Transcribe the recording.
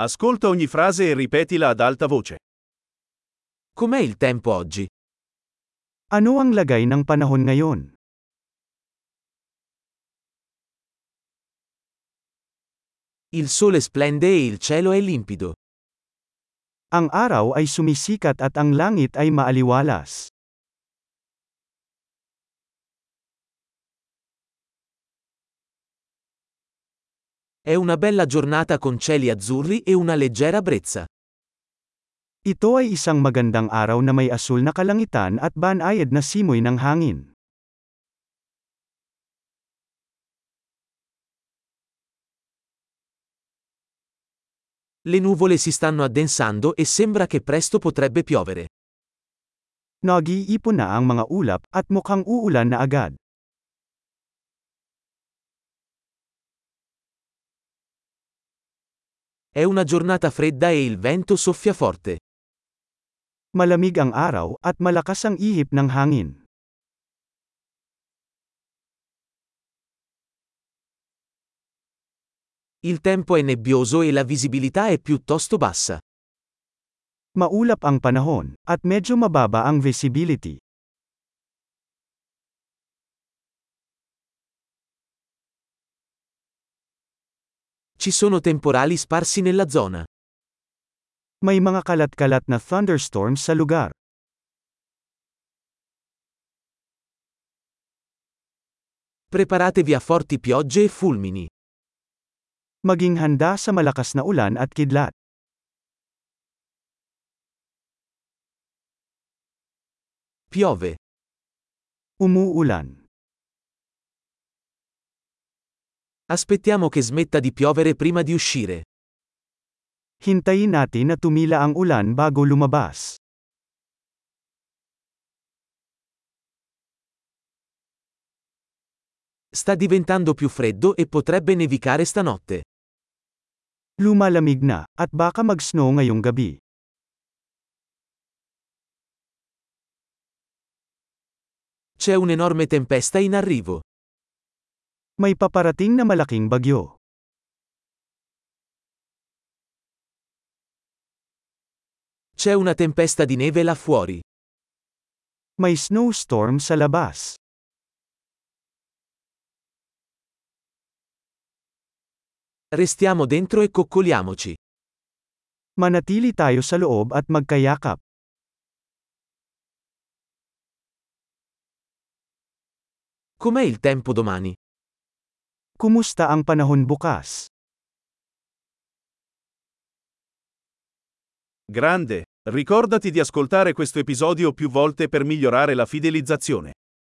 Ascolta ogni frase e ripetila ad alta voce. Com'è il tempo oggi? Ano ang lagay ng panahon ngayon? Il sole splende e il cielo è limpido. Ang araw ay sumisikat at ang langit ay maaliwalas. È una bella giornata con cieli azzurri e una leggera brezza. Ito ay isang magandang araw na may asul na kalangitan at banayad na simoy ng hangin. Le nuvole si stanno addensando e sembra che presto potrebbe piovere. Nag-iipon na ang mga ulap, at mukhang uulan na agad. È una giornata fredda e il vento soffia forte. Malamig ang araw, at malakas ang ihip ng hangin. Il tempo è nebbioso e la visibilità è piuttosto bassa. Maulap ang panahon, at medyo mababa ang visibility. Ci sono temporali sparsi nella zona. May mga kalat-kalat na thunderstorms sa lugar. Preparatevi a forti piogge e fulmini. Maging handa sa malakas na ulan at kidlat. Piove. Umuulan. Aspettiamo che smetta di piovere prima di uscire. Hintayin natin na tumila ang ulan bago lumabas. Sta diventando più freddo e potrebbe nevicare stanotte. Lumalamig na, at baka mag-snow ngayong gabi. C'è un'enorme tempesta in arrivo. May paparating na malaking bagyo. C'è una tempesta di neve là fuori. May snowstorm sa labas. Restiamo dentro e coccoliamoci. Manatili tayo sa loob at magkayakap. Com'è il tempo domani? Kumusta ang panahon bukas? Grande! Ricordati di ascoltare questo episodio più volte per migliorare la fidelizzazione.